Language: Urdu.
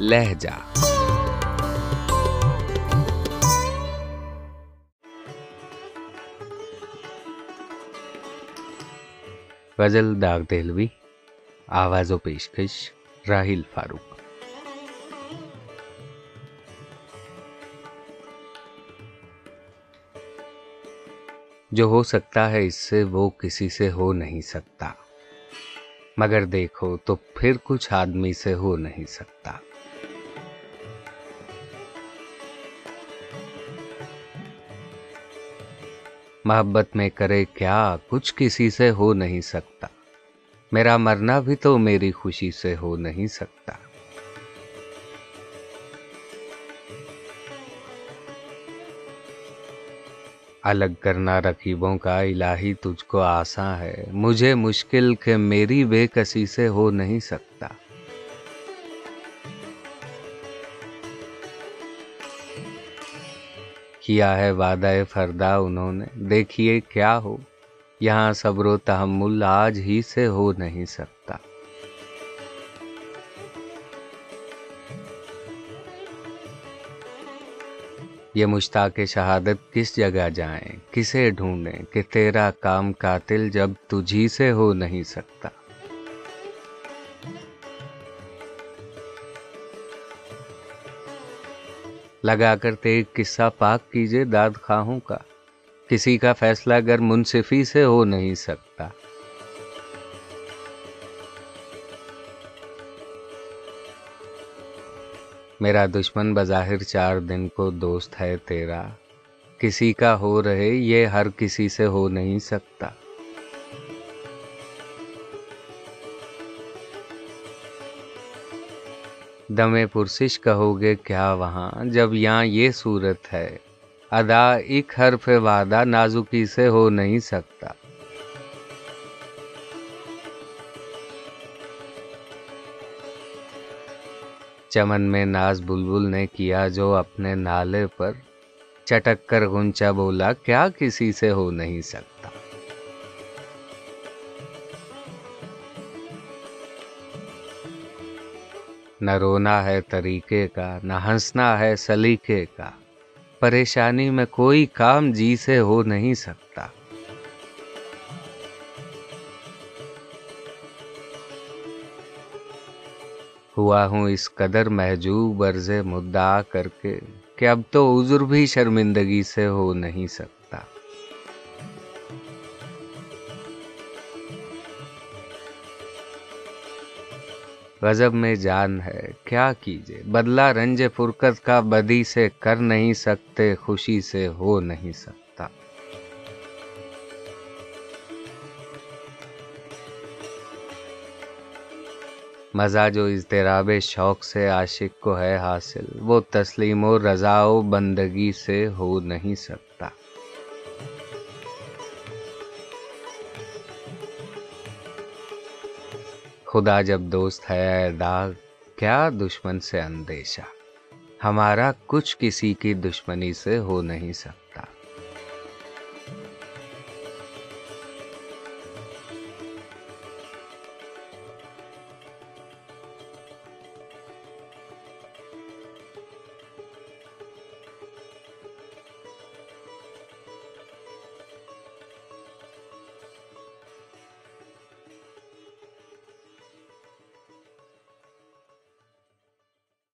لہجہ۔ غزل داغ دہلوی، آواز و پیشکش راہیل فاروق۔ جو ہو سکتا ہے اس سے، وہ کسی سے ہو نہیں سکتا۔ مگر دیکھو تو پھر کچھ آدمی سے ہو نہیں سکتا۔ محبت میں کرے کیا کچھ کسی سے ہو نہیں سکتا۔ میرا مرنا بھی تو میری خوشی سے ہو نہیں سکتا۔ الگ کرنا رقیبوں کا الہی تجھ کو آساں ہے۔ مجھے مشکل کہ میری بے کسی سے ہو نہیں سکتا۔ کیا ہے وعدہ فردا انہوں نے؟ دیکھیے کیا ہو۔ یہاں صبر و تحمل آج ہی سے ہو نہیں سکتا۔ یہ مشتاق شہادت کس جگہ جائیں؟ کسے ڈھونڈیں کہ تیرا کام قاتل جب تجھی سے ہو نہیں سکتا۔ لگا کر ایک قصہ پاک کیجیے داد خواہوں کا۔ کسی کا فیصلہ اگر منصفی سے ہو نہیں سکتا۔ میرا دشمن بظاہر چار دن کو دوست ہے تیرا۔ کسی کا ہو رہے یہ ہر کسی سے ہو نہیں سکتا۔ دم پرسش کہو گے، کیا وہاں جب یہاں یہ صورت ہے؟ ادا ایک حرف وعدہ نازکی سے ہو نہیں سکتا۔ چمن میں ناز بلبل نے کیا جو اپنے نالے پر چٹک کر گنچا بولا، کیا کسی سے ہو نہیں سکتا؟ نہ رونا ہے طریقے کا، نہ ہنسنا ہے سلیقے کا۔ پریشانی میں کوئی کام جی سے ہو نہیں سکتا۔ ہوا ہوں اس قدر محجوب، عرض مدعا کر کے کہ اب تو عذر بھی شرمندگی سے ہو نہیں سکتا۔ غضب میں جان ہے، کیا کیجے بدلا رنج فرقت کا بدی سے کر نہیں سکتے، خوشی سے ہو نہیں سکتا۔ مزہ جو اضطراب شوق سے عاشق کو ہے حاصل، وہ تسلیم و رضا و بندگی سے ہو نہیں سکتا۔ خدا جب دوست ہے داغ کیا دشمن سے اندیشہ؟ ہمارا کچھ کسی کی دشمنی سے ہو نہیں سکتا۔